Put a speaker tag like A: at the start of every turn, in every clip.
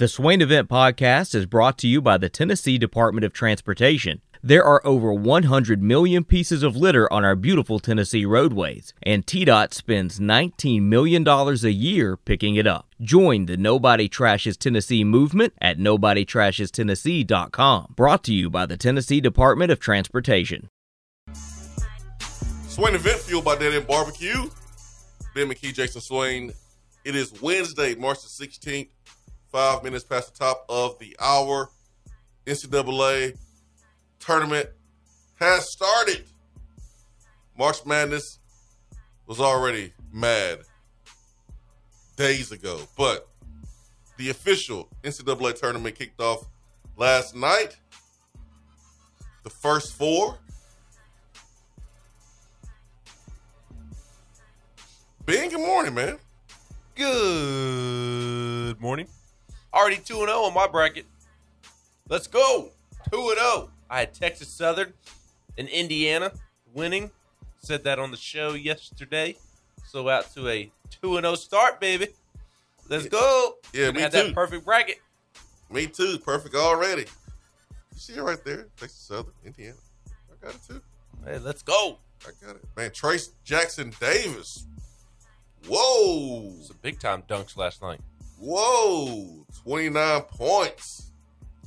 A: The Swain Event Podcast is brought to you by the Tennessee Department of Transportation. There are over 100 million pieces of litter on our beautiful Tennessee roadways, and TDOT spends $19 million a year picking it up. Join the Nobody Trashes Tennessee movement at NobodyTrashesTennessee.com. Brought to you by the Tennessee Department of Transportation.
B: Swain Event fueled by Dead End Barbecue. Ben McKee, Jason Swain. It is Wednesday, March the 16th, five minutes past the top of the hour. NCAA tournament has started. March Madness was already mad days ago, but the official NCAA tournament kicked off last night. The first four. Ben, good morning, man.
C: Good morning. Already 2 0 on my bracket. Let's go. 2 0. I had Texas Southern and Indiana winning. Said that on the show yesterday. So out to a 2 0 start, baby. Let's go.
B: Yeah,
C: Gonna
B: me
C: have
B: too.
C: that perfect bracket.
B: Me too. Perfect already. You see it right there. Texas Southern, Indiana. I got it too.
C: Hey, let's go.
B: I got it. Man, Trayce Jackson Davis. Whoa.
C: Some big time dunks last night.
B: Whoa. 29 points.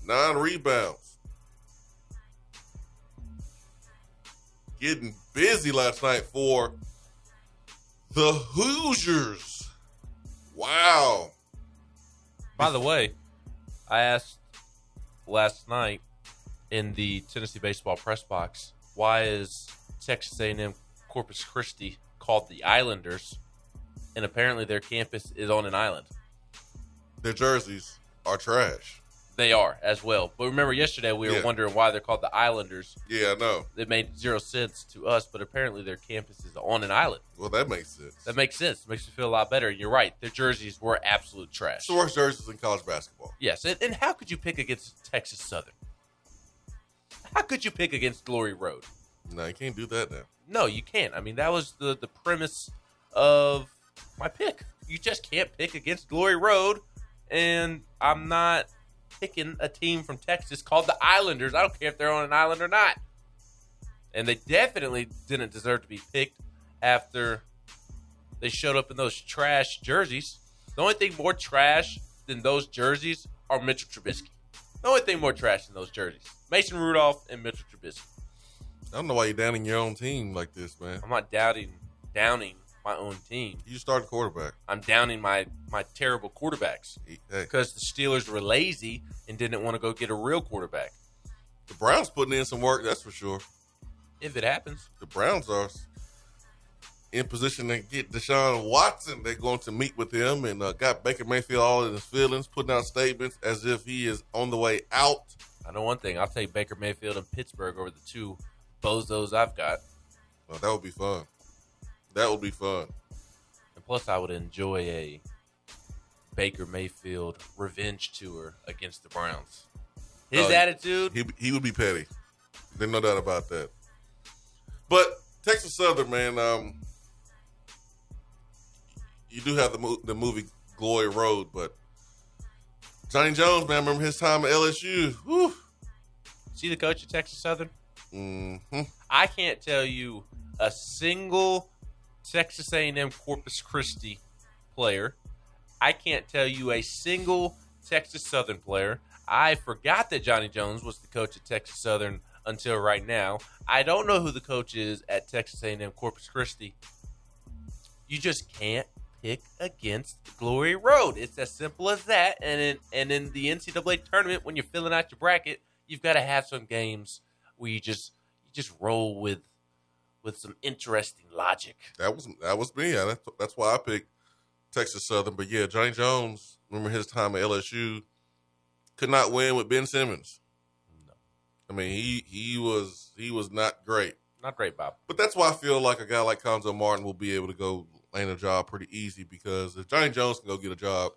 B: Nine rebounds. Getting busy last night for the Hoosiers. Wow.
C: By the way, I asked last night in the Tennessee baseball press box, why is Texas A&M Corpus Christi called the Islanders? And apparently their campus is on an island.
B: Their jerseys are trash.
C: They are as well. But remember yesterday we were
B: Yeah.
C: wondering why they're called the Islanders.
B: Yeah, I know.
C: It made zero sense to us, but apparently their campus is on an island.
B: Well, that makes sense.
C: That makes sense. It makes you feel a lot better. And you're right. Their jerseys were absolute trash.
B: It's the worst jerseys in college basketball.
C: Yes, and, and how could you pick against Texas Southern? How could you pick against Glory Road?
B: No, you can't do that now.
C: No, you can't. I mean, that was the the premise of my pick. You just can't pick against Glory Road, and I'm not picking a team from Texas called the Islanders. I don't care if they're on an island or not. And they definitely didn't deserve to be picked after they showed up in those trash jerseys. The only thing more trash than those jerseys are Mitchell Trubisky. The only thing more trash than those jerseys. Mason Rudolph and Mitchell Trubisky.
B: I don't know why you're downing your own team like this, man.
C: I'm not doubting downing my own team.
B: You start quarterback.
C: I'm downing my my terrible quarterbacks
B: Hey,
C: because the Steelers were lazy and didn't want to go get a real quarterback.
B: the Browns putting in some work, that's for sure.
C: If it happens,
B: The Browns are in position to get Deshaun Watson. They're going to meet with him and uh, got Baker Mayfield all in his feelings, putting out statements as if he is on the way out.
C: I know one thing. I'll take Baker Mayfield and Pittsburgh over the two bozos I've got.
B: Well, that would be fun. That would be fun.
C: And plus, I would enjoy a Baker Mayfield revenge tour against the Browns. His
B: Oh,
C: attitude,
B: He he would be petty. There's no doubt about that. But Texas Southern, man, um, you do have the mo- the movie Glory Road, but Johnny Jones, man, remember his time at LSU? Whew.
C: see the coach of Texas Southern?
B: Mm-hmm.
C: I can't tell you a single Texas A&M Corpus Christi player. I can't tell you a single Texas Southern player. I forgot that Johnny Jones was the coach at Texas Southern until right now. I don't know who the coach is at Texas A&M Corpus Christi. You just can't pick against Glory Road. It's as simple as that. And in, and in the NCAA tournament, when you're filling out your bracket, you've got to have some games where you just you just roll with with some interesting logic.
B: That was that was me. That's, that's why I picked Texas Southern. But yeah, Johnny Jones, remember his time at LSU, could not win with Ben Simmons.
C: No.
B: I mean, he he was he was not great.
C: Not great, Bob.
B: But that's why I feel like a guy like Cuonzo Martin will be able to go land a job pretty easy because if Johnny Jones can go get a job,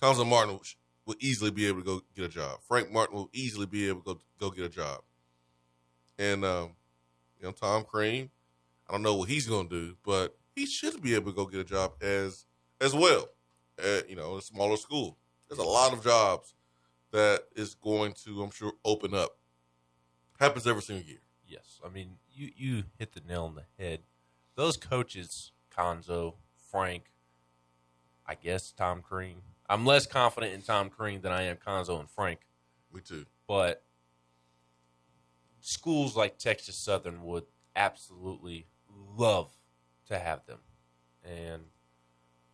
B: Cuonzo Martin will, will easily be able to go get a job. Frank Martin will easily be able to go go get a job. And um, you know, Tom Crean, I don't know what he's going to do, but he should be able to go get a job as as well. At, you know, a smaller school. There's a lot of jobs that is going to, I'm sure, open up. Happens every single year.
C: Yes, I mean you you hit the nail on the head. Those coaches, Cuonzo, Frank, I guess Tom Crean. I'm less confident in Tom Crean than I am Cuonzo and Frank,
B: Me too.
C: but schools like Texas Southern would absolutely love to have them, and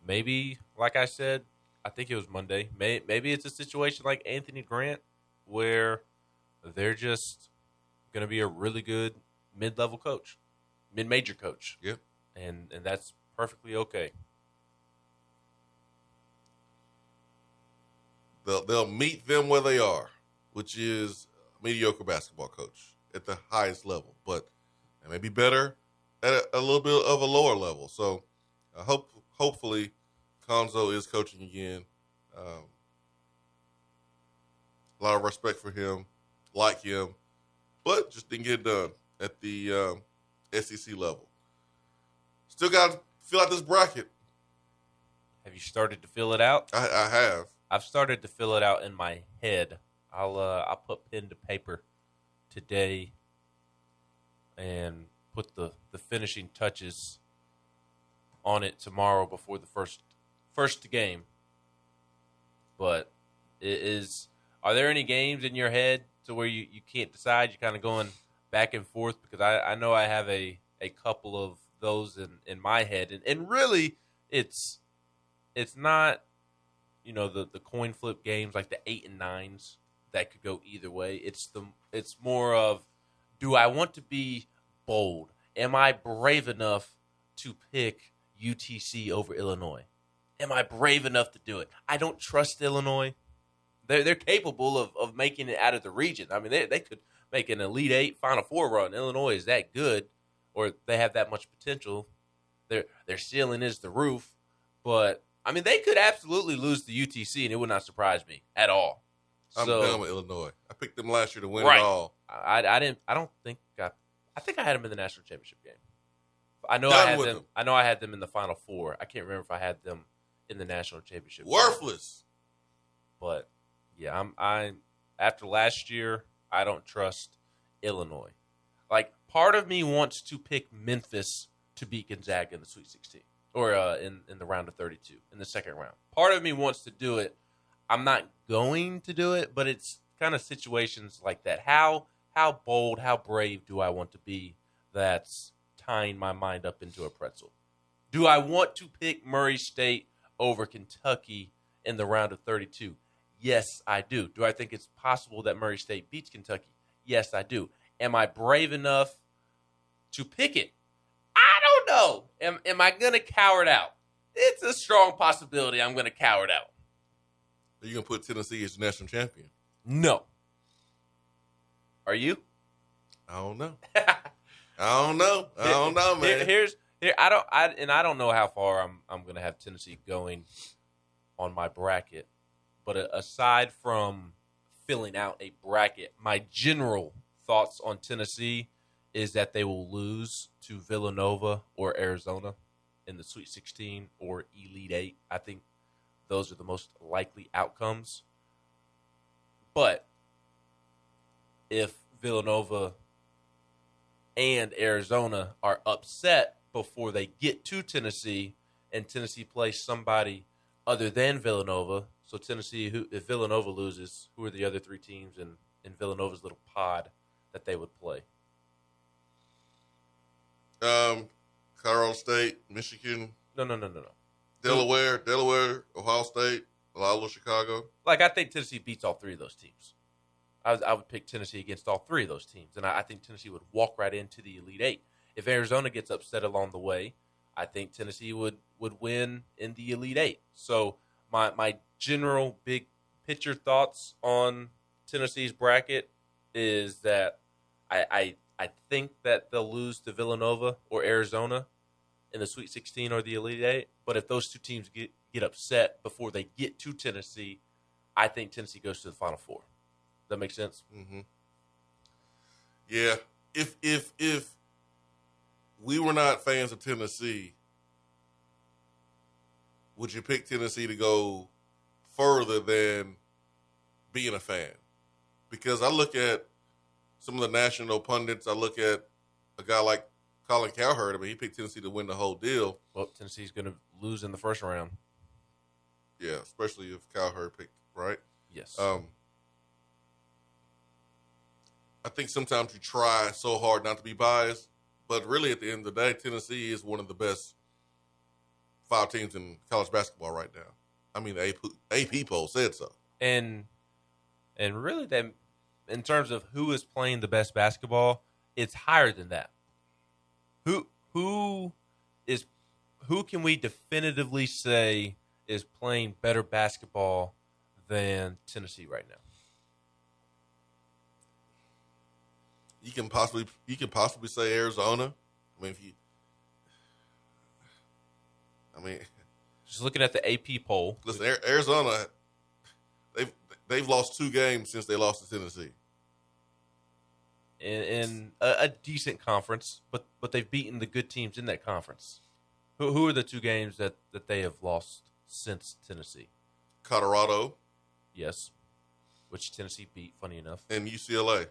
C: maybe, like I said, I think it was Monday. May, maybe it's a situation like Anthony Grant where they're just going to be a really good mid-level coach, mid-major coach.
B: Yep.
C: And and that's perfectly okay.
B: They'll, they'll meet them where they are, which is mediocre basketball coach at the highest level, but it may be better at a, a little bit of a lower level. So I hope, hopefully, Cuonzo is coaching again. Um, a lot of respect for him, like him, but just didn't get done at the um, SEC level. Still got to fill out this bracket.
C: Have you started to fill it out?
B: I, I have.
C: I've started to fill it out in my head. I'll uh, I'll put pen to paper today and put the, the finishing touches on it tomorrow before the first first game. But it is are there any games in your head to where you, you can't decide? You're kind of going back and forth because I, I know I have a, a couple of those in, in my head and, and really it's it's not you know the the coin flip games like the eight and nines that could go either way. It's the it's more of do I want to be bold? Am I brave enough to pick UTC over Illinois? Am I brave enough to do it? I don't trust Illinois. They're they're capable of, of making it out of the region. I mean they they could make an elite eight, final four run. Illinois is that good, or they have that much potential. Their their ceiling is the roof, but I mean, they could absolutely lose the UTC, and it would not surprise me at all.
B: I'm
C: so,
B: done with Illinois. I picked them last year to win
C: Right.
B: it all.
C: I, I didn't. I don't think I. I think I had them in the national championship game. I know
B: Done
C: I had them,
B: them.
C: I know I had them in the final four. I can't remember if I had them in the national championship. game.
B: Worthless.
C: but yeah, I'm. I after last year, I don't trust Illinois. Like part of me wants to pick Memphis to beat Gonzaga in the Sweet 16 or uh, in in the round of 32 in the second round. Part of me wants to do it. I'm not going to do it, but it's kind of situations like that. How how bold, how brave do I want to be? That's tying my mind up into a pretzel. Do I want to pick Murray State over Kentucky in the round of 32? Yes, I do. Do I think it's possible that Murray State beats Kentucky? Yes, I do. Am I brave enough to pick it? I don't know. Am, am I going to cower it out? It's a strong possibility I'm going to cower it out.
B: Are you gonna put Tennessee as the national champion?
C: No. Are you?
B: I don't know. I don't know. I don't know,
C: Here-
B: man.
C: here's here. I don't. I and I don't know how far I'm. I'm going to have Tennessee going on my bracket, but aside from filling out a bracket, my general thoughts on Tennessee is that they will lose to Villanova or Arizona in the Sweet 16 or Elite Eight. I think those are the most likely outcomes. But if Villanova and Arizona are upset before they get to Tennessee, and Tennessee plays somebody other than Villanova. So Tennessee, who if Villanova loses, who are the other three teams in in Villanova's little pod that they would play?
B: Um, Colorado State, Michigan,
C: No, no, no, no, no.
B: Delaware, Delaware, Ohio State, Loyola, Chicago.
C: Like I think Tennessee beats all three of those teams. I, was, I would pick Tennessee against all three of those teams, and I, I think Tennessee would walk right into the Elite Eight. If Arizona gets upset along the way, I think Tennessee would would win in the Elite Eight. So my my general big picture thoughts on Tennessee's bracket is that I I, I think that they'll lose to Villanova or Arizona in the Sweet 16 or the Elite Eight. But if those two teams get get upset before they get to Tennessee, I think Tennessee goes to the Final Four. Does that make sense?
B: hmm Yeah. If if if we were not fans of Tennessee, would you pick Tennessee to go further than being a fan because I look at some of the national pundits. I look at a guy like Colin Cowherd. I mean, he picked Tennessee to win the whole deal.
C: Well, Tennessee's going to lose in the first round.
B: Yeah, especially if Cowherd picked right.
C: Yes.
B: Um, I think sometimes you try so hard not to be biased, but really at the end of the day, Tennessee is one of the best five teams in college basketball right now. I mean, the AP, AP poll said so.
C: and and really, that in terms of who is playing the best basketball, it's higher than that. Who who is who can we definitively say is playing better basketball than Tennessee right now?
B: You can possibly you can possibly say Arizona. I mean, if you, I mean,
C: Just looking at the AP poll,
B: listen, Arizona, they've they've lost two games since they lost to Tennessee.
C: In, in a, a decent conference, but but they've beaten the good teams in that conference. Who, who are the two games that, that they have lost since Tennessee?
B: Colorado
C: Yes, which Tennessee beat. Funny enough,
B: and UCLA.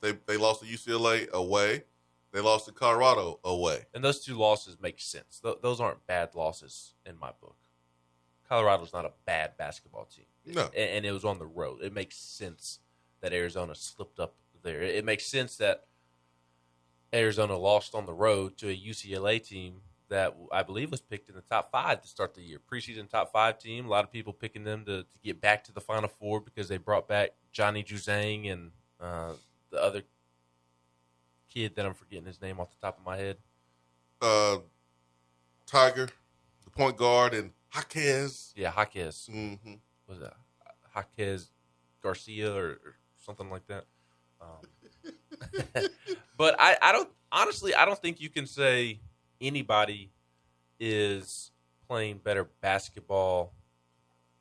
B: They they lost to UCLA away. They lost to Colorado away.
C: and those two losses make sense. Th- those aren't bad losses in my book. Colorado's not a bad basketball team,
B: No,
C: and, and it was on the road. It makes sense that Arizona slipped up there. It, makes sense that Arizona lost on the road to a UCLA team that I believe was picked in the top five to start the year. Preseason top five team. A lot of people picking them to, to get back to the Final Four because they brought back Johnny Juzang and uh, the other kid that I'm forgetting his name off the top of my head.
B: uh, Tyger, the point guard, and Jaquez.
C: Yeah, Jaquez.
B: hmm
C: Was that Jaquez Garcia or, or something like that? Um, but I, I don't honestly I don't think you can say anybody is playing better basketball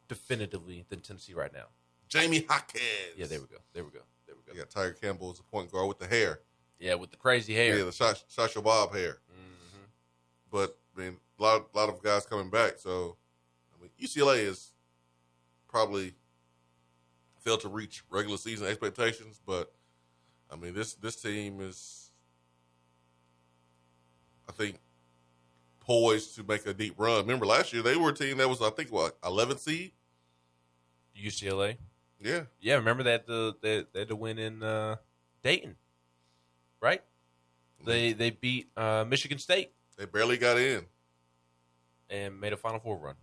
C: definitively than Tennessee right now.
B: Jaime Jaquez.
C: Yeah, there we go. There we go. There we
B: You
C: go.
B: got Tyger Campbell as a point guard with the hair.
C: Yeah, with the crazy hair.
B: Yeah, the Sasha, Sasha Bob hair.
C: Mhm.
B: But I mean, a lot, a lot of guys coming back. So, I mean, UCLA is probably failed to reach regular season expectations. But I mean, this this team is, I think, poised to make a deep run. Remember last year they were a team that was, I think, what 11th seed.
C: UCLA.
B: Yeah,
C: Yeah, remember that the they, they had to win in uh, Dayton, right? They they beat uh, Michigan State.
B: they barely got in.
C: and made a Final Four run.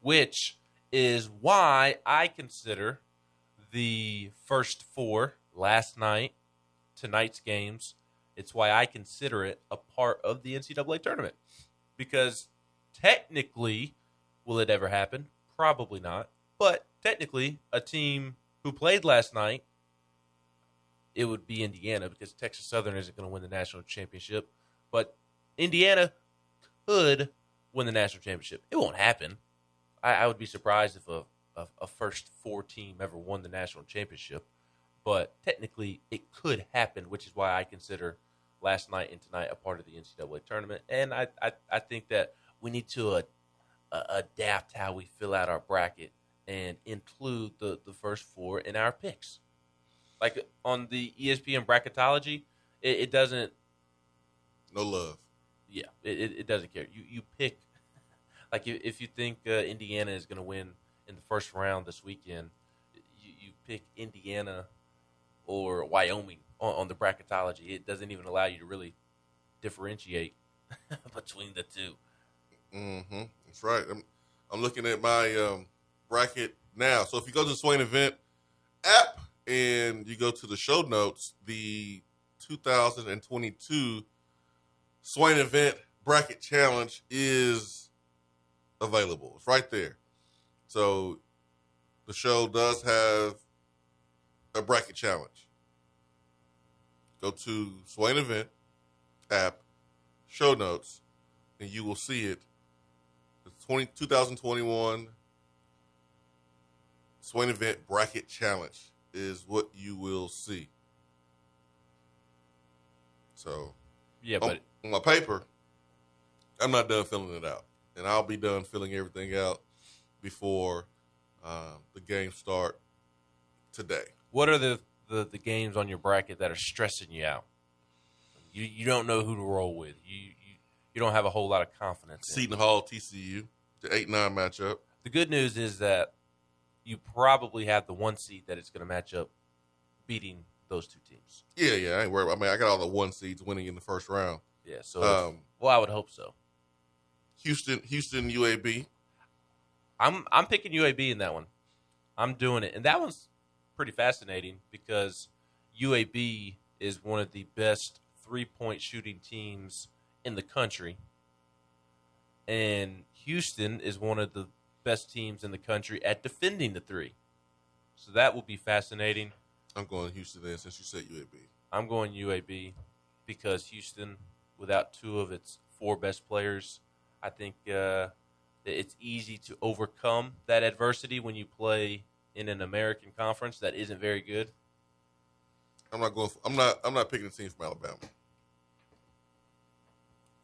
C: Which is why I consider the first four last night, tonight's games, it's why I consider it a part of the NCAA tournament. Because technically, will it ever happen? Probably not. But technically, a team who played last night, it would be Indiana because Texas Southern isn't going to win the national championship. But Indiana could win the national championship. It won't happen. I, I would be surprised if a, a, a first four team ever won the national championship. But technically, it could happen, which is why I consider last night and tonight a part of the NCAA tournament. And I, I, I think that we need to uh, uh, adapt how we fill out our bracket and include the, the first four in our picks. Like on the ESPN bracketology, it, it doesn't
B: No love.
C: yeah, it, it, it doesn't care. You you pick like if, if you think uh, Indiana is going to win in the first round this weekend, you, you pick Indiana or Wyoming on, on the bracketology. It doesn't even allow you to really differentiate between the two.
B: Mm-hmm. That's right. I'm, I'm looking at my um, bracket now. So if you go to the Swain Event app and you go to the show notes, the 2022 Swain Event Bracket Challenge is available. It's right there. So the show does have a bracket challenge. Go to Swain Event app, show notes, and you will see it. The 20, 2021 Swain Event Bracket Challenge is what you will see. So,
C: Yeah,
B: on,
C: but
B: on my paper, I'm not done filling it out. And I'll be done filling everything out before uh, the game start today.
C: What are the, the, the games on your bracket that are stressing you out? You you don't know who to roll with. You you, you don't have a whole lot of confidence. in.
B: Seton Hall, TCU, the eight nine matchup.
C: The good news is that you probably have the one seed that it's going to match up, beating those two teams.
B: Yeah, yeah, I ain't worried. I mean, I got all the one seeds winning in the first round.
C: Yeah. So
B: Um,
C: well, I would hope so.
B: Houston, Houston, UAB.
C: I'm I'm picking UAB in that one. I'm doing it, and that one's pretty fascinating because UAB is one of the best three point shooting teams in the country, and Houston is one of the best teams in the country at defending the three. So that will be fascinating.
B: I'm going Houston then since you said UAB.
C: I'm going UAB because Houston, without two of its four best players, I think uh, it's easy to overcome that adversity when you play in an American conference that isn't very good.
B: I'm not going. For, I'm not. I'm not picking a team from Alabama.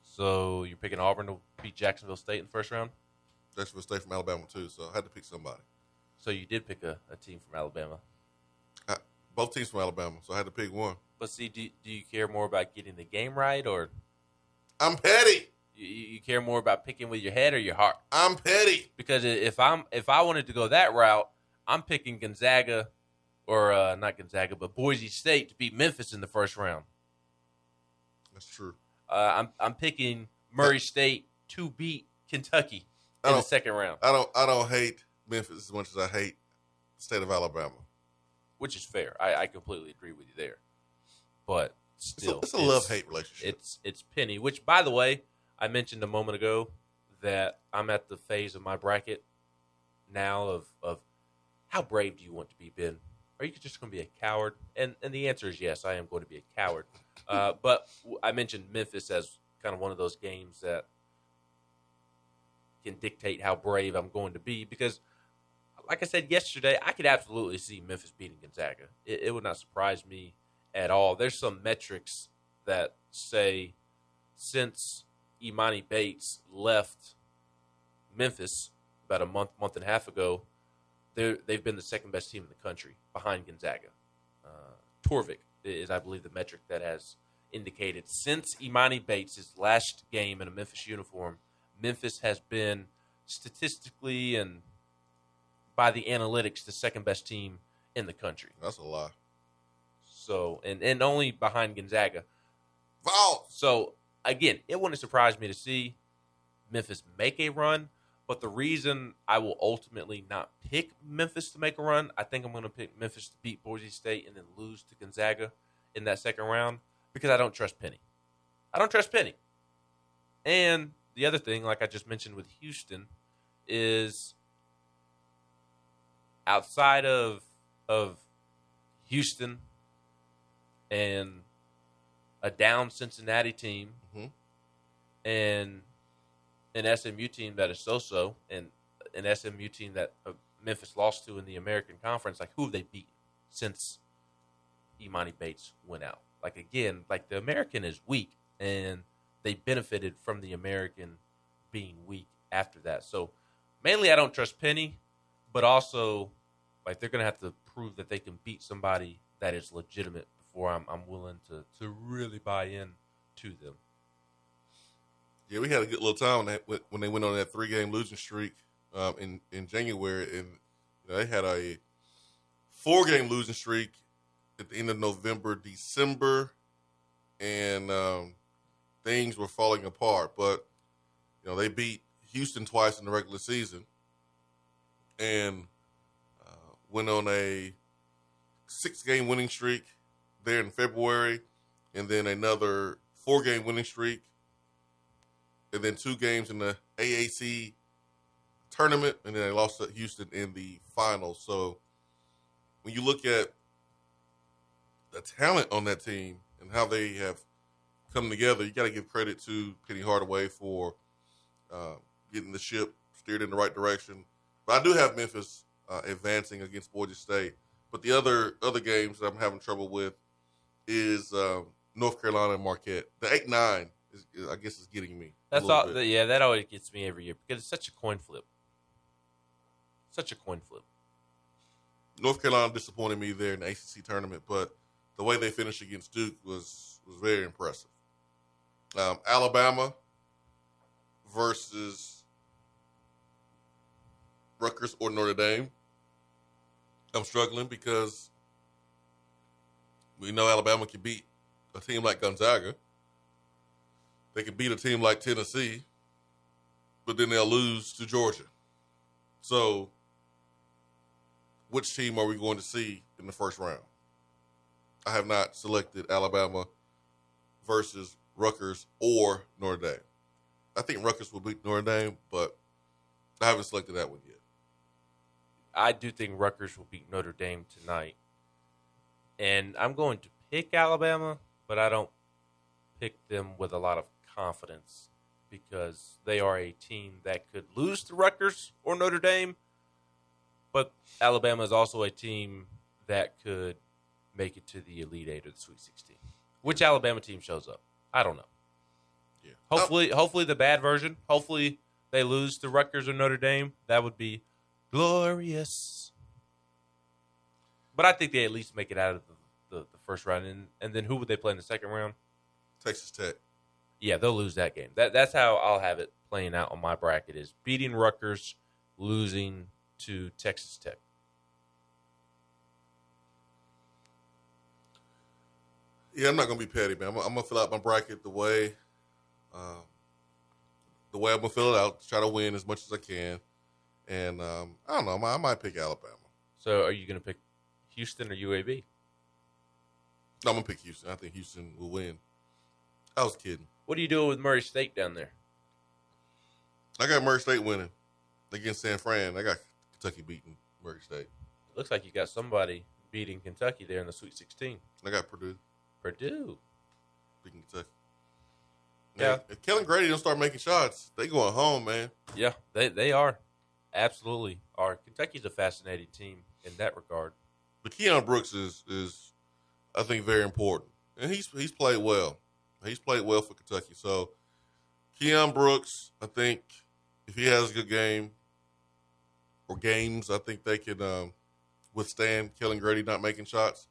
C: So you're picking Auburn to beat Jacksonville State in the first round.
B: Jacksonville State from Alabama too, so I had to pick somebody.
C: So you did pick a, a team from Alabama.
B: I, both teams from Alabama, so I had to pick one.
C: But see, do, do you care more about getting the game right, or
B: I'm petty.
C: you, you care more about picking with your head or your heart?
B: I'm petty.
C: because if I'm if I wanted to go that route, I'm picking Gonzaga or uh, not Gonzaga, but Boise State to beat Memphis in the first round.
B: That's true.
C: Uh, I'm I'm picking Murray State to beat Kentucky in the second round,
B: I don't. I don't hate Memphis as much as I hate the state of Alabama.
C: which is fair. I, I completely agree with you there. But
B: It's
C: still,
B: a, it's a love hate relationship.
C: It's it's Penny, which by the way, I mentioned a moment ago that I'm at the phase of my bracket now of of how brave do you want to be, Ben? Are you just going to be a coward? And and the answer is yes, I am going to be a coward. Uh, but I mentioned Memphis as kind of one of those games that can dictate how brave I'm going to be because, like I said yesterday, I could absolutely see Memphis beating Gonzaga. It, it would not surprise me at all. There's some metrics that say since Emoni Bates left Memphis about a month, month and a half ago, they've been the second best team in the country behind Gonzaga. Uh, Torvik is, I believe, the metric that has indicated since Emoni Bates' last game in a Memphis uniform, Memphis has been statistically and by the analytics the second best team in the country.
B: That's a lie.
C: So and and only behind Gonzaga.
B: False.
C: So again, it wouldn't surprise me to see Memphis make a run. But the reason I will ultimately not pick Memphis to make a run, I think I'm going to pick Memphis to beat Boise State and then lose to Gonzaga in that second round because I don't trust Penny. I don't trust Penny. And the other thing, like I just mentioned with Houston, is outside of of Houston and a down Cincinnati team
B: Mhm.
C: and an SMU team that is so-so and an SMU team that uh, Memphis lost to in the American Conference, like who have they beat since Emoni Bates went out? Like again, like the American is weak and they benefited from the American being weak after that. So mainly I don't trust Penny, but also like they're gonna have to prove that they can beat somebody that is legitimate before I'm I'm willing to to really buy in to them.
B: Yeah, we had a good little time when they, when they went on that three game losing streak um, in in January, and you know, they had a four game losing streak at the end of November, December, and um, things were falling apart. But you know, they beat Houston twice in the regular season, and uh, went on a six game winning streak there in February, and then another four game winning streak and then two games in the AAC tournament, and then they lost to Houston in the finals. So when you look at the talent on that team and how they have come together, you got to give credit to Penny Hardaway for uh, getting the ship steered in the right direction. But I do have Memphis uh, advancing against Boise State. But the other other games that I'm having trouble with is um, North Carolina and Marquette. The eight nine is, I guess, is getting me.
C: That's all.
B: bit.
C: Yeah, that always gets me every year because it's such a coin flip. such a coin flip.
B: North Carolina disappointed me there in the ACC tournament, but the way they finished against Duke was was very impressive. Um, Alabama versus Rutgers or Notre Dame. I'm struggling because we know Alabama can beat a team like Gonzaga. They could beat a team like Tennessee, but then they'll lose to Georgia. So, which team are we going to see in the first round? I have not selected Alabama versus Rutgers or Notre Dame. I think Rutgers will beat Notre Dame, but I haven't selected that one yet.
C: I do think Rutgers will beat Notre Dame tonight. And I'm going to pick Alabama, but I don't pick them with a lot of confidence because they are a team that could lose to Rutgers or Notre Dame. But Alabama is also a team that could make it to the Elite Eight or the Sweet 16. Which Alabama team shows up? I don't know.
B: Yeah.
C: Hopefully, hopefully the bad version. Hopefully they lose to Rutgers or Notre Dame. That would be glorious. But I think they at least make it out of the, the, the first round, and and then who would they play in the second round?
B: Texas Tech.
C: Yeah, they'll lose that game. That that's how I'll have it playing out on my bracket: is beating Rutgers, losing to Texas Tech.
B: Yeah, I'm not gonna be petty, man. I'm, I'm gonna fill out my bracket the way, um, the way I'm gonna fill it out. Try to win as much as I can, and um, I don't know. I might, I might pick Alabama.
C: So, are you going to pick Houston or UAB?
B: No, I'm gonna pick Houston. I think Houston will win. I was kidding.
C: What are you doing with Murray State down there?
B: I got Murray State winning against San Fran. I got Kentucky beating Murray State.
C: It looks like you got somebody beating Kentucky there in the Sweet 16.
B: I got Purdue
C: Purdue.
B: beating Kentucky.
C: Yeah.
B: Man, if Kellan Grady don't start making shots, they going home, man.
C: Yeah, they they are absolutely are. Kentucky's a fascinating team in that regard.
B: But Keion Brooks is is I think very important, and he's he's played well. He's played well for Kentucky. So Keion Brooks, I think if he has a good game or games, I think they can um, withstand Kellan Grady not making shots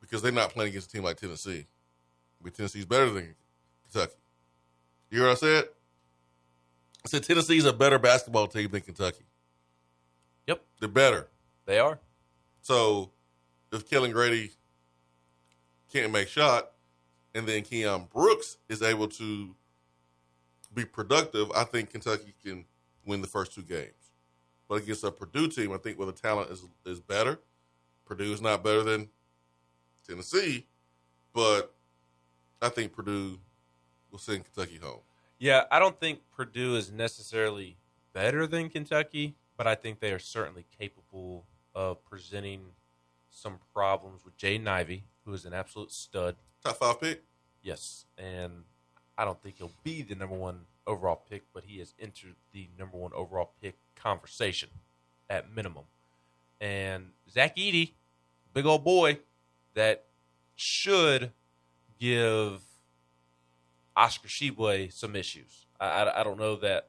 B: because they're not playing against a team like Tennessee. But Tennessee's better than Kentucky. You hear what I said? I said Tennessee's a better basketball team than Kentucky.
C: Yep,
B: They're better.
C: they are.
B: So if Kellen Grady can't make shot, and then Keion Brooks is able to be productive, I think Kentucky can win the first two games. But against a Purdue team, I think where the talent is is better. Purdue is not better than Tennessee, but I think Purdue will send Kentucky home.
C: Yeah, I don't think Purdue is necessarily better than Kentucky, but I think they are certainly capable of presenting some problems with Jaden Ivey, who is an absolute stud.
B: Top five pick.
C: Yes, and I don't think he'll be the number one overall pick, but he has entered the number one overall pick conversation at minimum. And Zach Edey, big old boy, that should give Oscar Tshiebwe some issues. I, I, I don't know that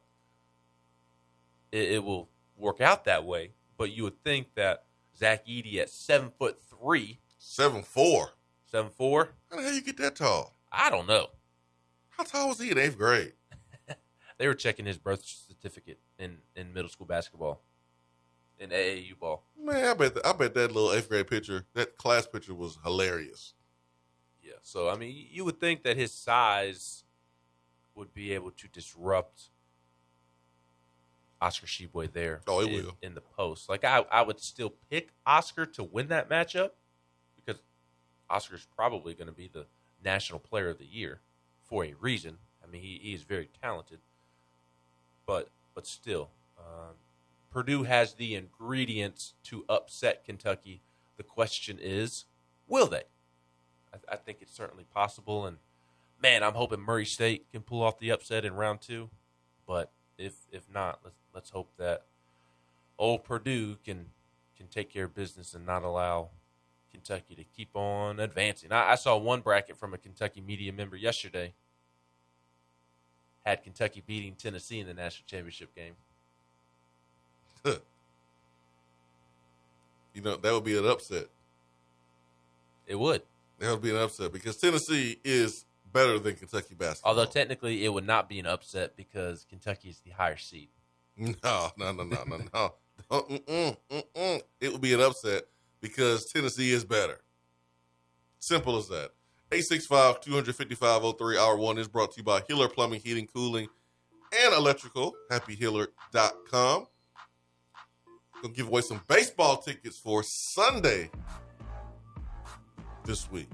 C: it, it will work out that way, but you would think that Zach Edey at seven foot three,
B: Seven four.
C: Seven four,
B: How the hell you get that tall?
C: I don't know.
B: How tall was he in eighth grade?
C: They were checking his birth certificate in, in middle school basketball, in AAU ball.
B: Man, I bet I bet that little eighth grade picture, that class picture was hilarious.
C: Yeah. So I mean, you would think that his size would be able to disrupt Oscar Tshiebwe there.
B: Oh, it
C: in,
B: will.
C: in the post. Like I, I would still pick Oscar to win that matchup Oscar's probably going to be the national player of the year for a reason. I mean, he, he is very talented, but but still, um, Purdue has the ingredients to upset Kentucky. The question is, will they? I, I think it's certainly possible, and man, I'm hoping Murray State can pull off the upset in round two. But if if not, let's let's hope that old Purdue can can take care of business and not allow Kentucky to keep on advancing. I, I saw one bracket from a Kentucky media member yesterday had Kentucky beating Tennessee in the national championship game.
D: You know, that would be an upset.
C: It would.
D: That would be an upset because Tennessee is better than Kentucky basketball.
C: Although technically it would not be an upset because Kentucky is the higher seed.
D: No, no, no, no, no, no. It would be an upset because Tennessee is better. Simple as that. 865 255 03 Hour 1 is brought to you by Hiller Plumbing, Heating, Cooling, and Electrical. HappyHiller.com. Gonna give away some baseball tickets for Sunday this week.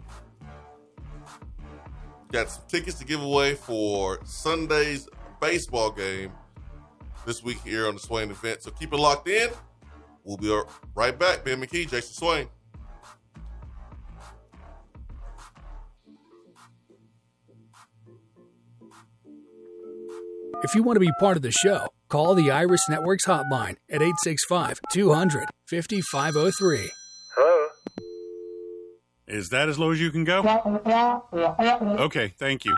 D: Got some tickets to give away for Sunday's baseball game this week here on the Swain event. So keep it locked in. We'll be right back. Ben McKee, Jason Swain.
E: If you want to be part of the show, call the Iris Networks hotline at 865 200 5503.
F: Hello?
G: Is that as low as you can go? Okay, thank you.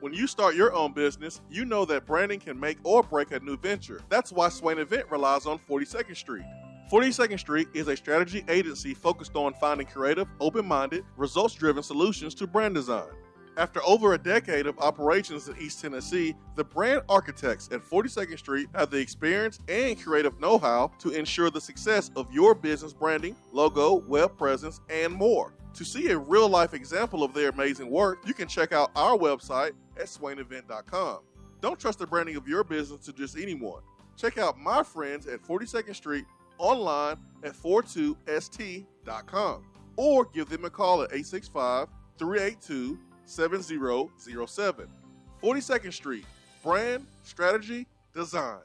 B: When you start your own business, you know that branding can make or break a new venture. That's why Swain Event relies on 42nd Street. 42nd Street is a strategy agency focused on finding creative, open minded, results driven solutions to brand design. After over a decade of operations in East Tennessee, the brand architects at 42nd Street have the experience and creative know how to ensure the success of your business branding, logo, web presence, and more. To see a real life example of their amazing work, you can check out our website at swainevent.com. Don't trust the branding of your business to just anyone. Check out my friends at 42nd Street online at 42st.com or give them a call at 865 382 7007. 42nd Street, brand, strategy, design.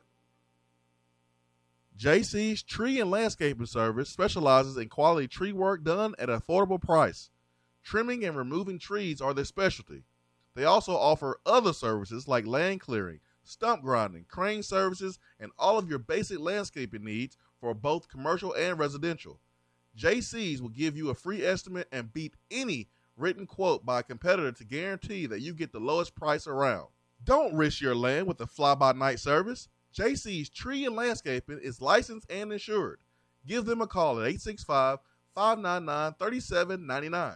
B: JC's Tree and Landscaping Service specializes in quality tree work done at an affordable price. Trimming and removing trees are their specialty. They also offer other services like land clearing, stump grinding, crane services, and all of your basic landscaping needs for both commercial and residential. JC's will give you a free estimate and beat any written quote by a competitor to guarantee that you get the lowest price around. Don't risk your land with a fly by night service. JC's Tree and Landscaping is licensed and insured. Give them a call at 865 599 3799.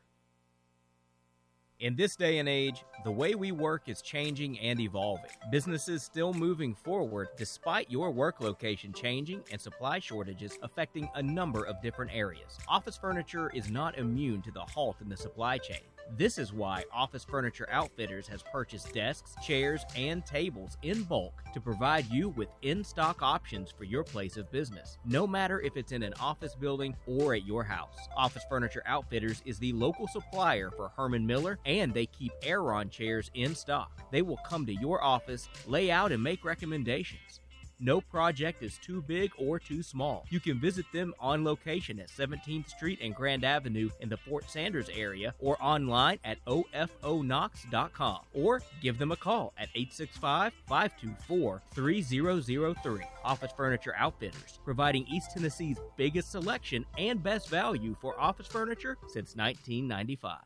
A: In this day and age, the way we work is changing and evolving. Businesses still moving forward despite your work location changing and supply shortages affecting a number of different areas. Office furniture is not immune to the halt in the supply chain. This is why Office Furniture Outfitters has purchased desks, chairs, and tables in bulk to provide you with in stock options for your place of business, no matter if it's in an office building or at your house. Office Furniture Outfitters is the local supplier for Herman Miller, and they keep Aeron chairs in stock. They will come to your office, lay out, and make recommendations. No project is too big or too small. You can visit them on location at 17th Street and Grand Avenue in the Fort Sanders area or online at ofonox.com or give them a call at 865 524 3003. Office Furniture Outfitters, providing East Tennessee's biggest selection and best value for office furniture since 1995.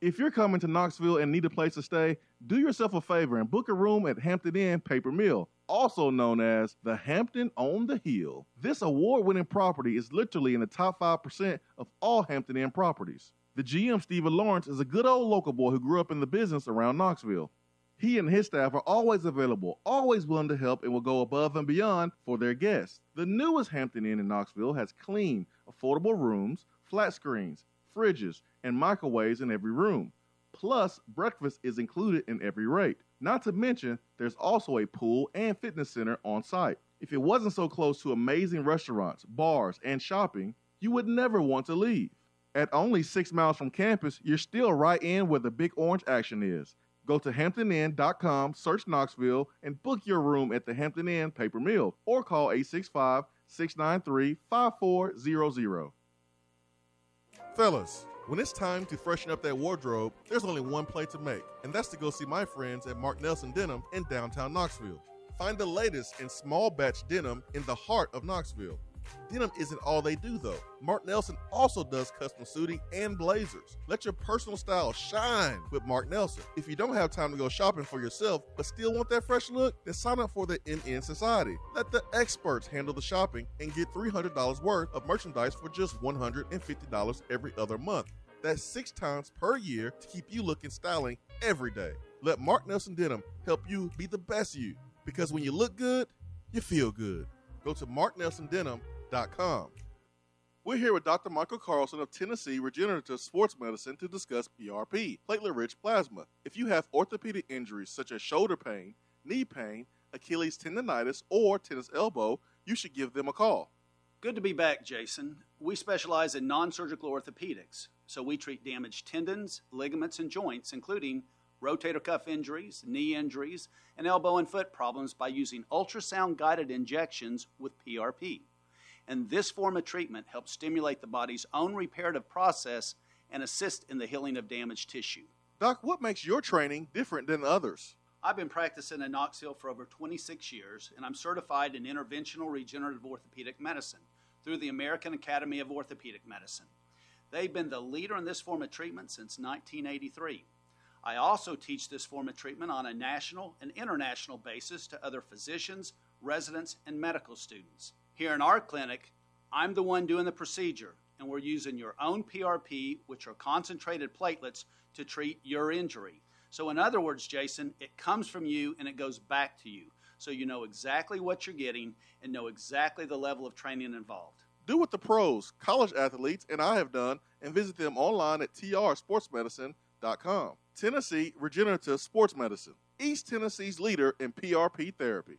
B: If you're coming to Knoxville and need a place to stay, do yourself a favor and book a room at Hampton Inn Paper Mill, also known as the Hampton on the Hill. This award winning property is literally in the top 5% of all Hampton Inn properties. The GM, Stephen Lawrence, is a good old local boy who grew up in the business around Knoxville. He and his staff are always available, always willing to help, and will go above and beyond for their guests. The newest Hampton Inn in Knoxville has clean, affordable rooms, flat screens, fridges, and microwaves in every room. Plus, breakfast is included in every rate. Not to mention, there's also a pool and fitness center on site. If it wasn't so close to amazing restaurants, bars, and shopping, you would never want to leave. At only six miles from campus, you're still right in where the big orange action is. Go to hamptoninn.com, search Knoxville, and book your room at the Hampton Inn Paper Mill or call 865 693 5400. Fellas, when it's time to freshen up that wardrobe, there's only one play to make, and that's to go see my friends at Mark Nelson Denim in downtown Knoxville. Find the latest in small batch denim in the heart of Knoxville. Denim isn't all they do, though. Mark Nelson also does custom suiting and blazers. Let your personal style shine with Mark Nelson. If you don't have time to go shopping for yourself, but still want that fresh look, then sign up for the NN Society. Let the experts handle the shopping and get $300 worth of merchandise for just $150 every other month. That's six times per year to keep you looking styling every day. Let Mark Nelson Denim help you be the best you. Because when you look good, you feel good. Go to marknelsondenim.com. We're here with Dr. Michael Carlson of Tennessee Regenerative Sports Medicine to discuss PRP, platelet rich plasma. If you have orthopedic injuries such as shoulder pain, knee pain, Achilles tendonitis, or tennis elbow, you should give them a call.
H: Good to be back, Jason. We specialize in non surgical orthopedics, so we treat damaged tendons, ligaments, and joints, including rotator cuff injuries, knee injuries, and elbow and foot problems by using ultrasound guided injections with PRP. And this form of treatment helps stimulate the body's own reparative process and assist in the healing of damaged tissue.
B: Doc, what makes your training different than others?
H: I've been practicing in Knoxville for over 26 years, and I'm certified in interventional regenerative orthopedic medicine through the American Academy of Orthopedic Medicine. They've been the leader in this form of treatment since 1983. I also teach this form of treatment on a national and international basis to other physicians, residents, and medical students. Here in our clinic, I'm the one doing the procedure, and we're using your own PRP, which are concentrated platelets, to treat your injury. So, in other words, Jason, it comes from you and it goes back to you. So, you know exactly what you're getting and know exactly the level of training involved.
B: Do what the pros, college athletes, and I have done, and visit them online at trsportsmedicine.com. Tennessee Regenerative Sports Medicine, East Tennessee's leader in PRP therapy.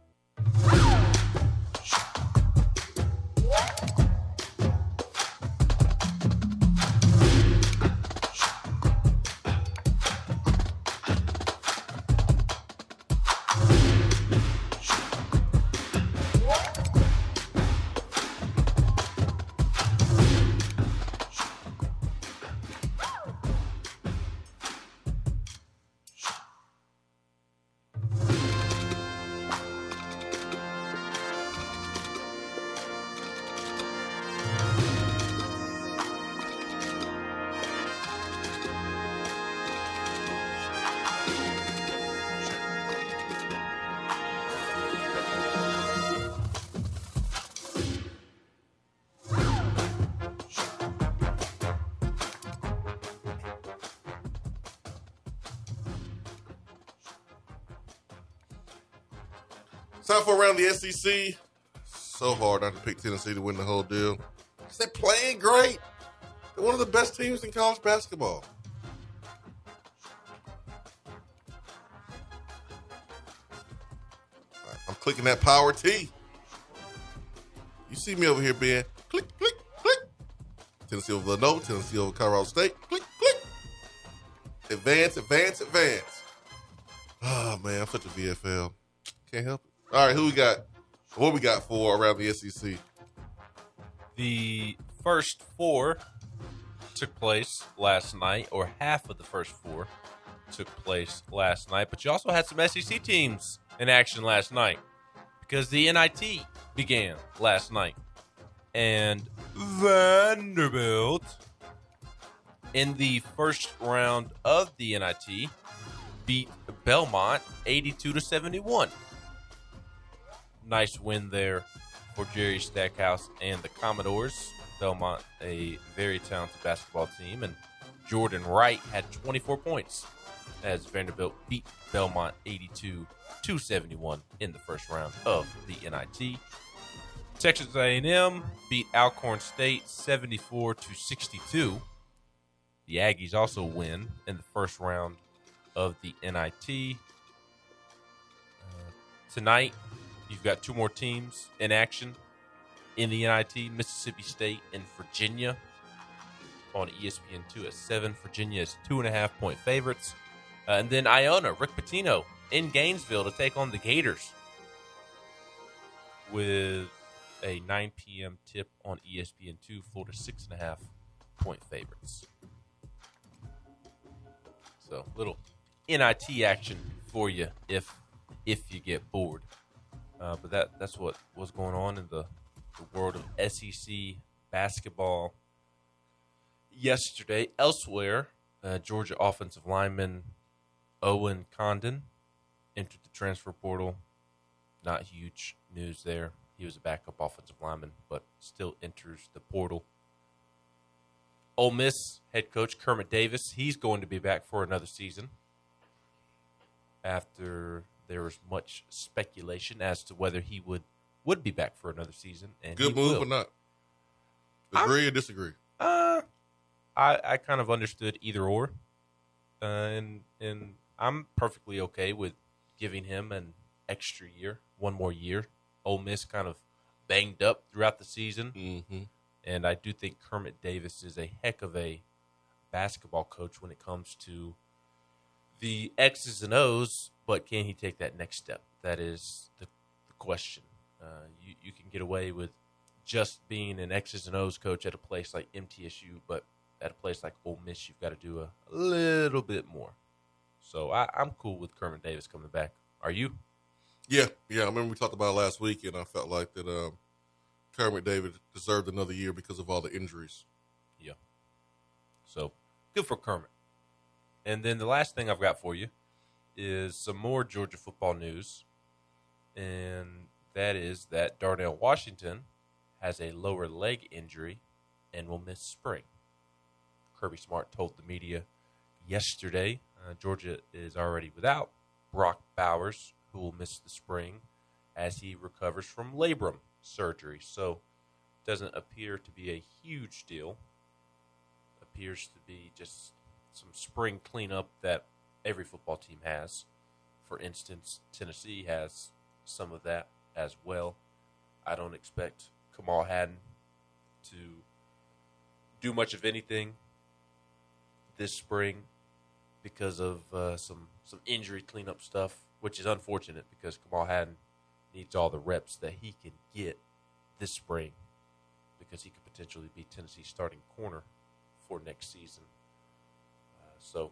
I: Ah! SEC. So hard not to pick Tennessee to win the whole deal. They're playing great. They're one of the best teams in college basketball. I'm clicking that power T. You see me over here, Ben. Click, click, click. Tennessee over Villanova, Tennessee over Colorado State. Click, click. Advance, advance, advance. Oh, man, I'm such a VFL. Can't help it. All right, who we got? What we got for around the SEC?
C: The first four took place last night, or half of the first four took place last night. But you also had some SEC teams in action last night because the NIT began last night. and Vanderbilt in the first round of the NIT beat Belmont 82 to 71. Nice win there for Jerry Stackhouse and the Commodores. Belmont, a very talented basketball team, and Jordan Wright had 24 points as Vanderbilt beat Belmont 82 271 in the first round of the NIT. Texas A&M beat Alcorn State 74 to 62. The Aggies also win in the first round of the NIT. Uh, tonight, you've got two more teams in action in the NIT Mississippi State and Virginia on ESPN2 at 7. Virginia is two and a half point favorites. Uh, and then Iona, Rick Pitino in Gainesville to take on the Gators with a 9 p.m. tip on ESPN2. Florida six and a half point favorites. So little NIT action for you if if you get bored. Uh, but that that's what was going on in the, the world of SEC basketball yesterday. Elsewhere, uh, Georgia offensive lineman Owen Condon entered the transfer portal. Not huge news there. He was a backup offensive lineman, but still enters the portal. Ole Miss head coach Kermit Davis, he's going to be back for another season after there was much speculation as to whether he would would be back for another season. And
B: Good move
C: will.
B: or not? Agree or disagree?
C: Uh, I I kind of understood either or, uh, and and I'm perfectly okay with giving him an extra year, one more year. Ole Miss kind of banged up throughout the season,
B: mm-hmm.
C: and I do think Kermit Davis is a heck of a basketball coach when it comes to the X's and O's. But can he take that next step? That is the, the question. Uh, you you can get away with just being an X's and O's coach at a place like MTSU, but at a place like Ole Miss, you've got to do a, a little bit more. So I, I'm cool with Kermit Davis coming back. Are you?
B: Yeah, yeah. I remember we talked about it last week, and I felt like that um, Kermit Davis deserved another year because of all the injuries.
C: Yeah. So good for Kermit. And then the last thing I've got for you is some more Georgia football news, and that is that Darnell Washington has a lower leg injury and will miss spring. Kirby Smart told the media yesterday uh, Georgia is already without Brock Bowers, who will miss the spring as he recovers from labrum surgery. So, doesn't appear to be a huge deal. Appears to be just some spring cleanup that every football team has. For instance, Tennessee has some of that as well. I don't expect Kamal Hadden to do much of anything this spring because of uh, some some injury cleanup stuff, which is unfortunate because Kamal Hadden needs all the reps that he can get this spring because he could potentially be Tennessee's starting corner for next season. So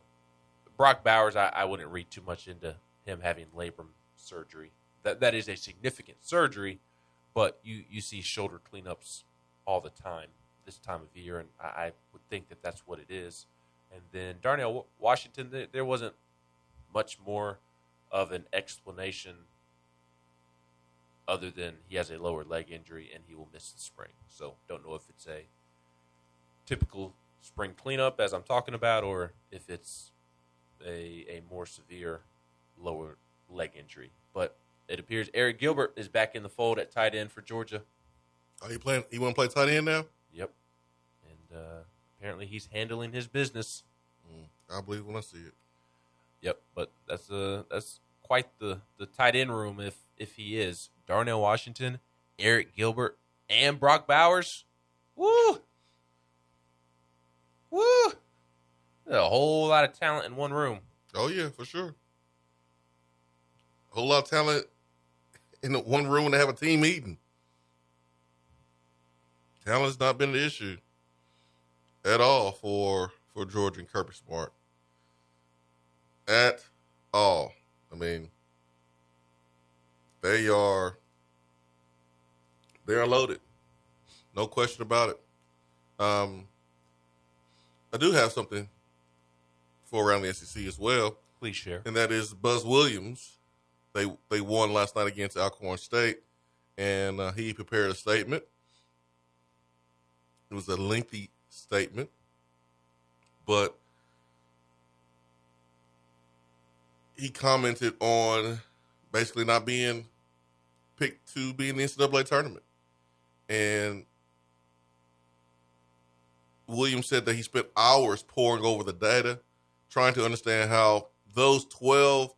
C: Brock Bowers, I, I wouldn't read too much into him having labrum surgery. That that is a significant surgery, but you you see shoulder cleanups all the time this time of year, and I, I would think that that's what it is. And then Darnell Washington, there, there wasn't much more of an explanation other than he has a lower leg injury and he will miss the spring. So don't know if it's a typical spring cleanup as I'm talking about, or if it's a a more severe lower leg injury. But it appears Arik Gilbert is back in the fold at tight end for Georgia.
B: Are you playing? You want to play tight end now?
C: Yep. And uh, apparently he's handling his business.
B: Mm, I believe when I see it.
C: Yep. But that's uh that's quite the the tight end room if if he is Darnell Washington, Arik Gilbert, and Brock Bowers. Woo! Woo! A whole lot of talent in one room.
B: Oh yeah, for sure. A whole lot of talent in the one room to have a team meeting. Talent's not been the issue at all for for Georgia and Kirby Smart. At all. I mean, they are they are loaded. No question about it. Um, I do have something for around the SEC as well.
C: Please share.
B: And that is Buzz Williams. They they won last night against Alcorn State, and uh, he prepared a statement. It was a lengthy statement, but he commented on basically not being picked to be in the NCAA tournament. And Williams said that he spent hours poring over the data, trying to understand how those 12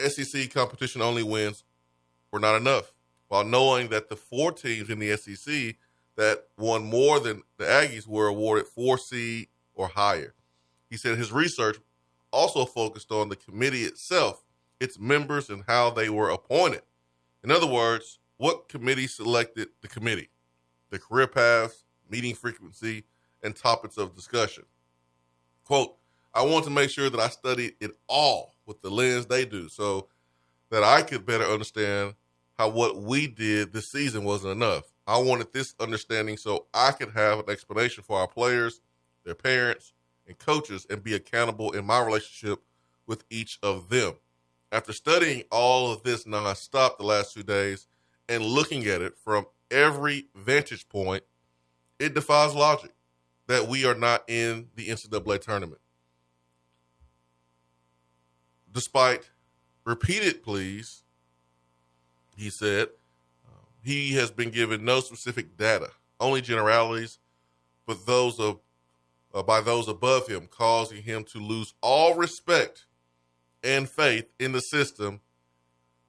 B: SEC competition only wins were not enough, while knowing that the four teams in the SEC that won more than the Aggies were awarded four seed or higher. He said his research also focused on the committee itself, its members, and how they were appointed. In other words, what committee selected the committee, the career paths, meeting frequency, and topics of discussion. Quote, I want to make sure that I studied it all with the lens they do so that I could better understand how what we did this season wasn't enough. I wanted this understanding so I could have an explanation for our players, their parents, and coaches and be accountable in my relationship with each of them. After studying all of this nonstop the last two days and looking at it from every vantage point, it defies logic that we are not in the NCAA tournament. Despite repeated pleas, he said, he has been given no specific data, only generalities, but those of uh, by those above him, causing him to lose all respect and faith in the system,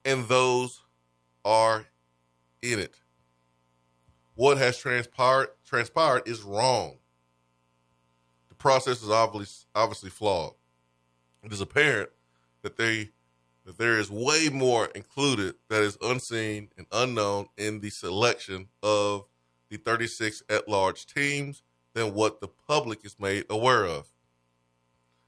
B: and those are in it. What has transpired transpired is wrong. Process is obviously obviously flawed. It is apparent that they that there is way more included that is unseen and unknown in the selection of the 36 at-large teams than what the public is made aware of.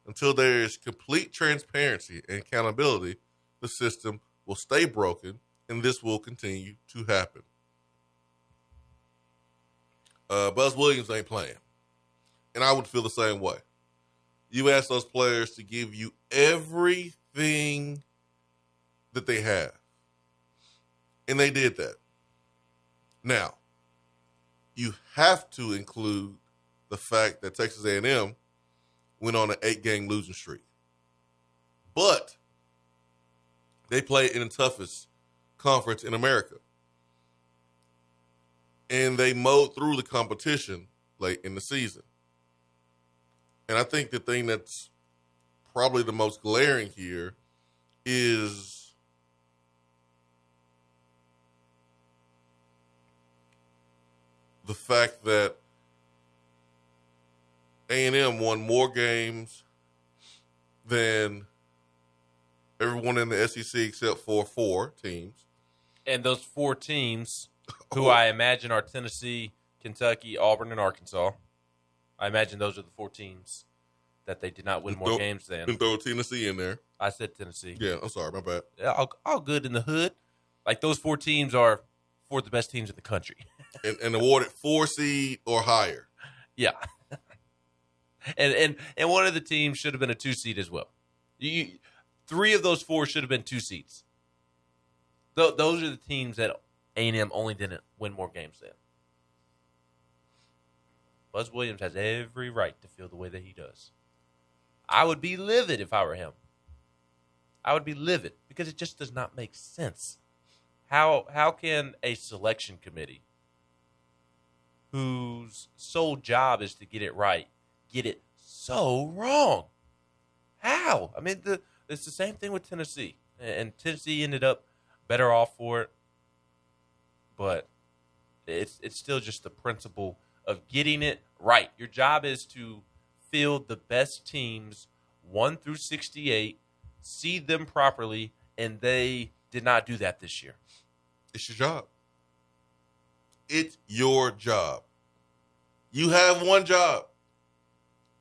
B: Until there is complete transparency and accountability, the system will stay broken and this will continue to happen. Uh, Buzz Williams ain't playing. And I would feel the same way. You ask those players to give you everything that they have. And they did that. Now, you have to include the fact that Texas A&M went on an eight-game losing streak. But they played in the toughest conference in America. And they mowed through the competition late in the season. And I think the thing that's probably the most glaring here is the fact that A&M won more games than everyone in the SEC except for four teams.
C: And those four teams, who I imagine are Tennessee, Kentucky, Auburn, and Arkansas. I imagine those are the four teams that they did not win more
B: Throw-
C: games than.
B: Throw Tennessee in there.
C: I said Tennessee.
B: Yeah, I'm sorry, my bad.
C: Yeah, all, all good in the hood. Like those four teams are four of the best teams in the country.
B: And, and awarded four seed or higher.
C: Yeah. and and and one of the teams should have been a two seed as well. You, three of those four should have been two seeds. Th- those are the teams that A and M only didn't win more games than. Buzz Williams has every right to feel the way that he does. I would be livid if I were him. I would be livid because it just does not make sense. How how can a selection committee whose sole job is to get it right get it so wrong? How? I mean, the it's the same thing with Tennessee, and Tennessee ended up better off for it, but it's it's still just the principle of getting it right. Your job is to field the best teams one through sixty-eight, seed them properly, and they did not do that this year.
B: It's your job. It's your job. You have one job.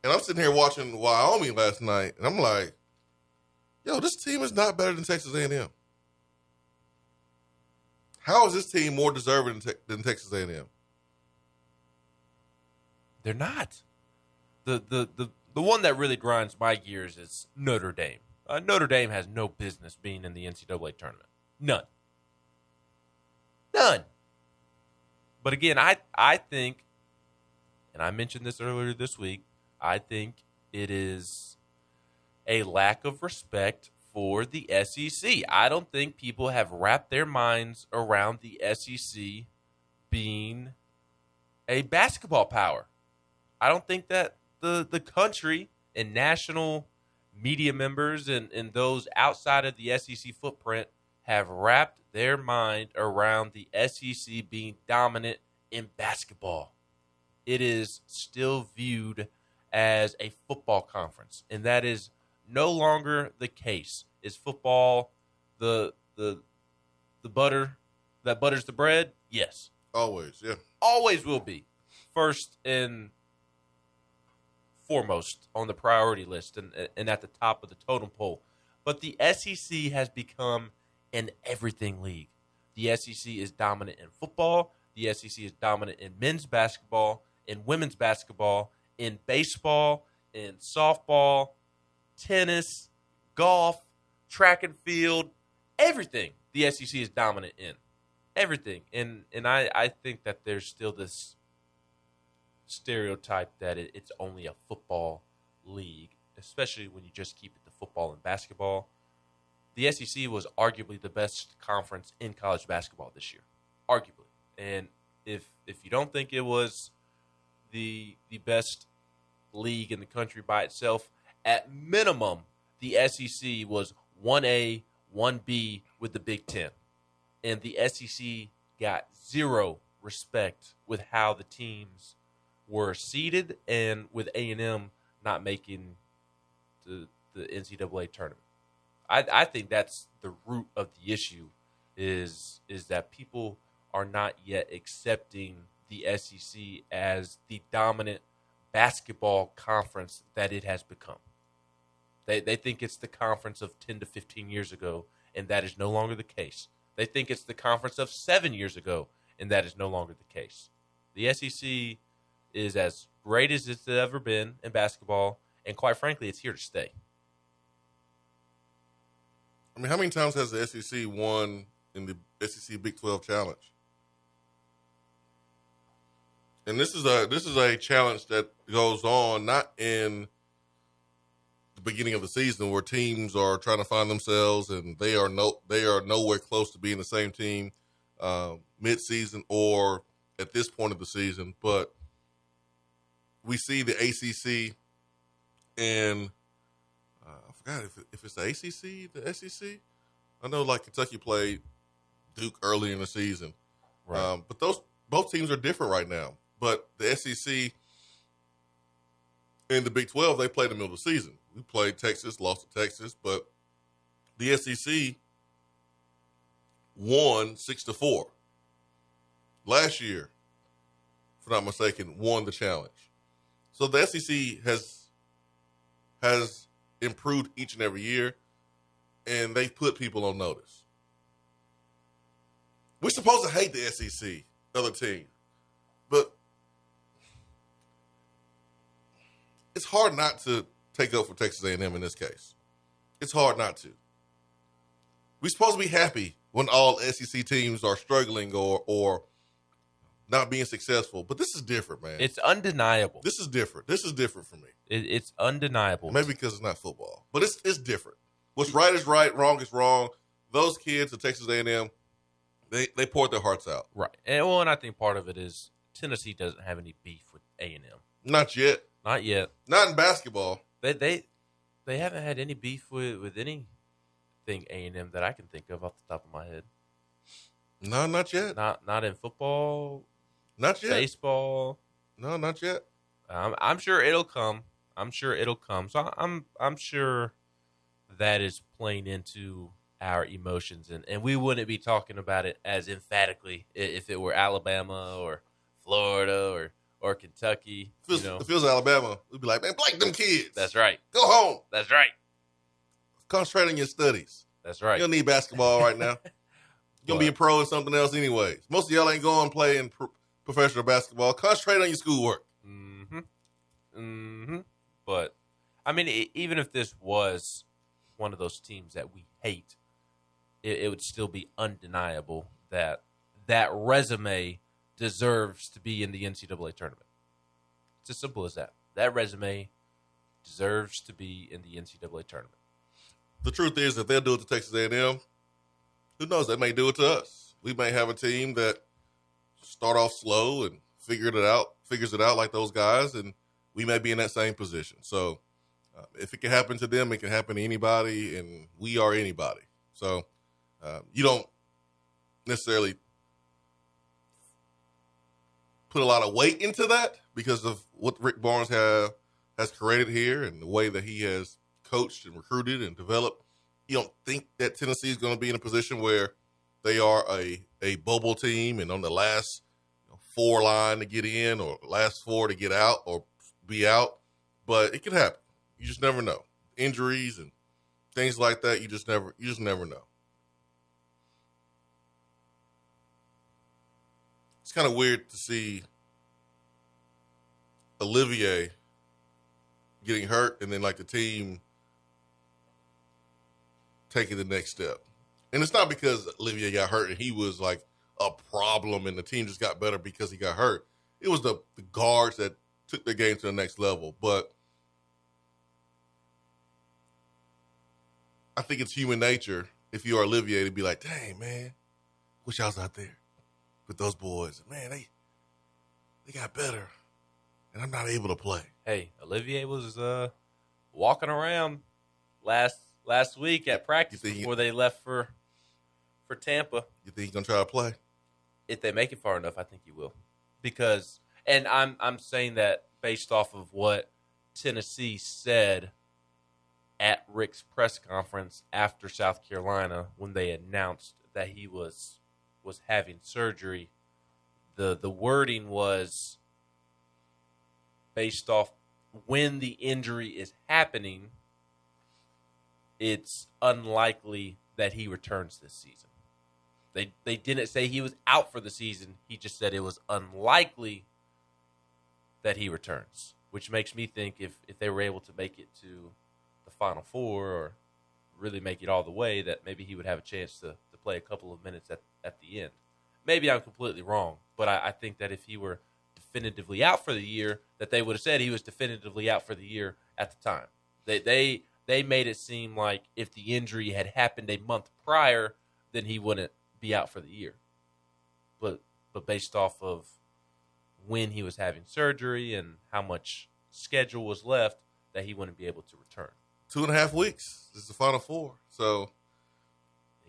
B: And I'm sitting here watching Wyoming last night, and I'm like, yo, this team is not better than Texas A&M. How is this team more deserving than, Texas A&M?
C: They're not. The the the the one that really grinds my gears is Notre Dame. Uh, Notre Dame has no business being in the NCAA tournament. None. None. But again, I I think, and I mentioned this earlier this week. I think it is a lack of respect for the SEC. I don't think people have wrapped their minds around the SEC being a basketball power. I don't think that the the country and national media members and, and those outside of the SEC footprint have wrapped their mind around the SEC being dominant in basketball. It is still viewed as a football conference, and that is no longer the case. Is football the the the butter that butters the bread? Yes.
B: Always, yeah.
C: Always will be. First and foremost on the priority list and, and at the top of the totem pole. But the SEC has become an everything league. The SEC is dominant in football. The SEC is dominant in men's basketball, in women's basketball, in baseball, in softball, tennis, golf, track and field, everything. The SEC is dominant in everything. And and I I think that there's still this stereotype that it, it's only a football league, especially when you just keep it to football and basketball. The SEC was arguably the best conference in college basketball this year, arguably. And if if you don't think it was the the best league in the country by itself, at minimum, the SEC was one A, one B with the Big Ten, and the SEC got zero respect with how the teams were seeded and with A and M not making the the NCAA tournament. I, I think that's the root of the issue is is that people are not yet accepting the SEC as the dominant basketball conference that it has become. They they think it's the conference of 10 to 15 years ago and that is no longer the case. They think it's the conference of 7 years ago and that is no longer the case. The SEC is as great as it's ever been in basketball, and quite frankly, it's here to stay.
B: I mean, how many times has the SEC won in the SEC Big Twelve Challenge? And this is a this is a challenge that goes on not in the beginning of the season where teams are trying to find themselves and they are no they are nowhere close to being the same team uh, mid season or at this point of the season, but we see the ACC and uh, I forgot if, if it's the ACC, the SEC. I know like Kentucky played Duke early in the season,
C: Right.
B: um, but those both teams are different right now. But the SEC and the Big Twelve they played in the middle of the season. We played Texas, lost to Texas, but the SEC won six to four last year. If I'm not mistaken, won the challenge. So the SEC has has improved each and every year, and they've put people on notice. We're supposed to hate the SEC, other team, but it's hard not to take up for Texas A&M in this case. It's hard not to. We're supposed to be happy when all SEC teams are struggling or or not being successful, but this is different, man.
C: It's undeniable.
B: This is different. This is different for me.
C: It, it's undeniable.
B: Maybe because it's not football, but it's it's different. What's right is right, wrong is wrong. Those kids at Texas A&M, they they poured their hearts out.
C: Right. And well, and I think part of it is Tennessee doesn't have any beef with A and M.
B: Not yet.
C: Not yet.
B: Not in basketball.
C: They they they haven't had any beef with with anything A and M that I can think of off the top of my head.
B: No, not yet.
C: Not not in football,
B: Not yet.
C: baseball.
B: No, not yet.
C: I'm I'm sure it'll come. I'm sure it'll come. So I'm I'm sure that is playing into our emotions, and and we wouldn't be talking about it as emphatically if it were Alabama or Florida or or Kentucky.
B: If it's,
C: you know,
B: it Alabama, we'd be like, man, blank them kids.
C: that's right.
B: Go home.
C: That's right.
B: Concentrate on your studies.
C: That's right.
B: You don't need basketball right now. You're gonna be a pro in something else anyways. Most of y'all ain't going to play in pro- professional basketball. Concentrate on your schoolwork.
C: hmm hmm But I mean, e- even if this was one of those teams that we hate, it, it would still be undeniable that that resume deserves to be in the NCAA tournament. It's as simple as that. That resume deserves to be in the NCAA tournament.
B: The truth is, if they'll do it to Texas A&M, who knows? They may do it to us. We may have a team that start off slow and figured it out, figures it out like those guys, and we may be in that same position. So, uh, if it can happen to them, it can happen to anybody, and we are anybody. So, uh, you don't necessarily put a lot of weight into that because of what Rick Barnes have has created here and the way that he has coached and recruited and developed. You don't think that Tennessee is going to be in a position where they are a a bubble team and on the last four line to get in or last four to get out or be out, but it could happen. You just never know. Injuries and things like that, you just never you just never know. It's kind of weird to see Olivier getting hurt and then like the team taking the next step. And it's not because Olivier got hurt and he was like a problem and the team just got better because he got hurt. It was the, the guards that took the game to the next level. But I think it's human nature if you are Olivier to be like, dang, man, wish I was out there with those boys. Man, they they got better. And I'm not able to play.
C: Hey, Olivier was uh, walking around last last week at practice before they left for for Tampa.
B: You think he's gonna try to play?
C: If they make it far enough, I think he will. Because and I'm I'm saying that based off of what Tennessee said at Rick's press conference after South Carolina when they announced that he was was having surgery. The the wording was based off when the injury is happening, it's unlikely that he returns this season. They they didn't say he was out for the season. He just said it was unlikely that he returns, which makes me think if if they were able to make it to the final four or really make it all the way, that maybe he would have a chance to, to play a couple of minutes at, at the end. Maybe I'm completely wrong, but I, I think that if he were definitively out for the year, that they would have said he was definitively out for the year at the time. They they they made it seem like if the injury had happened a month prior, then he wouldn't be out for the year. But but based off of when he was having surgery and how much schedule was left, that he wouldn't be able to return.
B: Two and a half weeks. This is the final four. So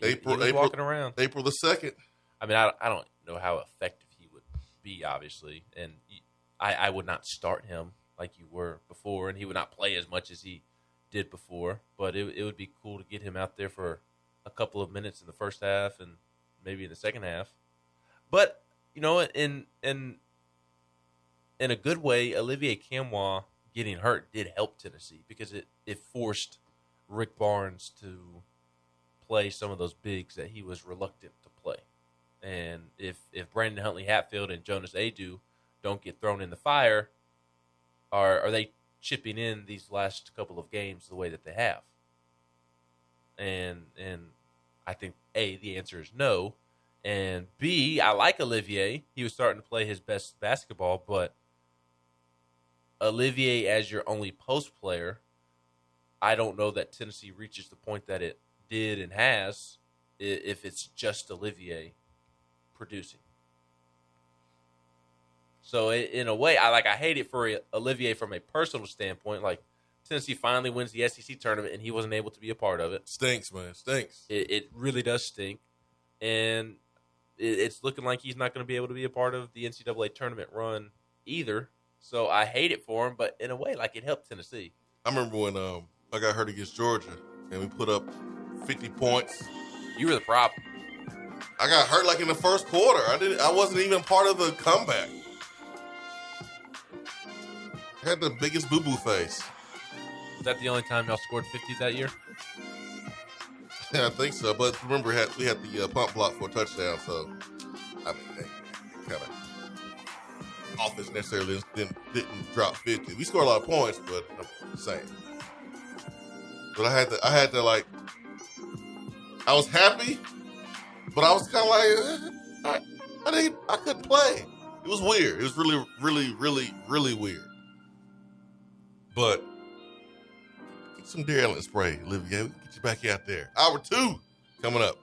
C: He- he
B: April
C: was
B: April
C: walking around.
B: April the second.
C: I mean, I, I don't know how effective he would be, obviously, and I, I would not start him like you were before, and he would not play as much as he did before. But it, it would be cool to get him out there for a couple of minutes in the first half and maybe in the second half. But you know, in in in a good way, Olivier Nkamhoua getting hurt did help Tennessee because it it forced Rick Barnes to play some of those bigs that he was reluctant to play. And if if Brandon Huntley Hatfield and Jonas Aidoo don't get thrown in the fire, are are they chipping in these last couple of games the way that they have? And and I think A, the answer is no. And B, I like Olivier. He was starting to play his best basketball, but Olivier as your only post player, I don't know that Tennessee reaches the point that it did and has if it's just Olivier producing. So in a way, I like I hate it for Olivier from a personal standpoint. Like Tennessee finally wins the SEC tournament and he wasn't able to be a part of it.
B: Stinks, man. Stinks.
C: It, it really does stink, and it, it's looking like he's not going to be able to be a part of the NCAA tournament run either. So I hate it for him, but in a way, like it helped Tennessee.
B: I remember when um I got hurt against Georgia and we put up fifty points.
C: You were the problem.
B: I got hurt like in the first quarter. I didn't I wasn't even part of the comeback. I had the biggest boo boo face.
C: Was that the only time y'all scored 50 that year?
B: Yeah, I think so. But remember, we had, the uh, pump block for a touchdown, so I mean, kind of offense necessarily didn't didn't drop 50. We scored a lot of points, but I'm saying. But I had to, I had to like, I was happy, but I was kind of like, eh, I, I didn't, I couldn't play. It was weird. It was really, really, really, really weird. But some Dare spray, Olivia. Get you back out there. Hour two coming up.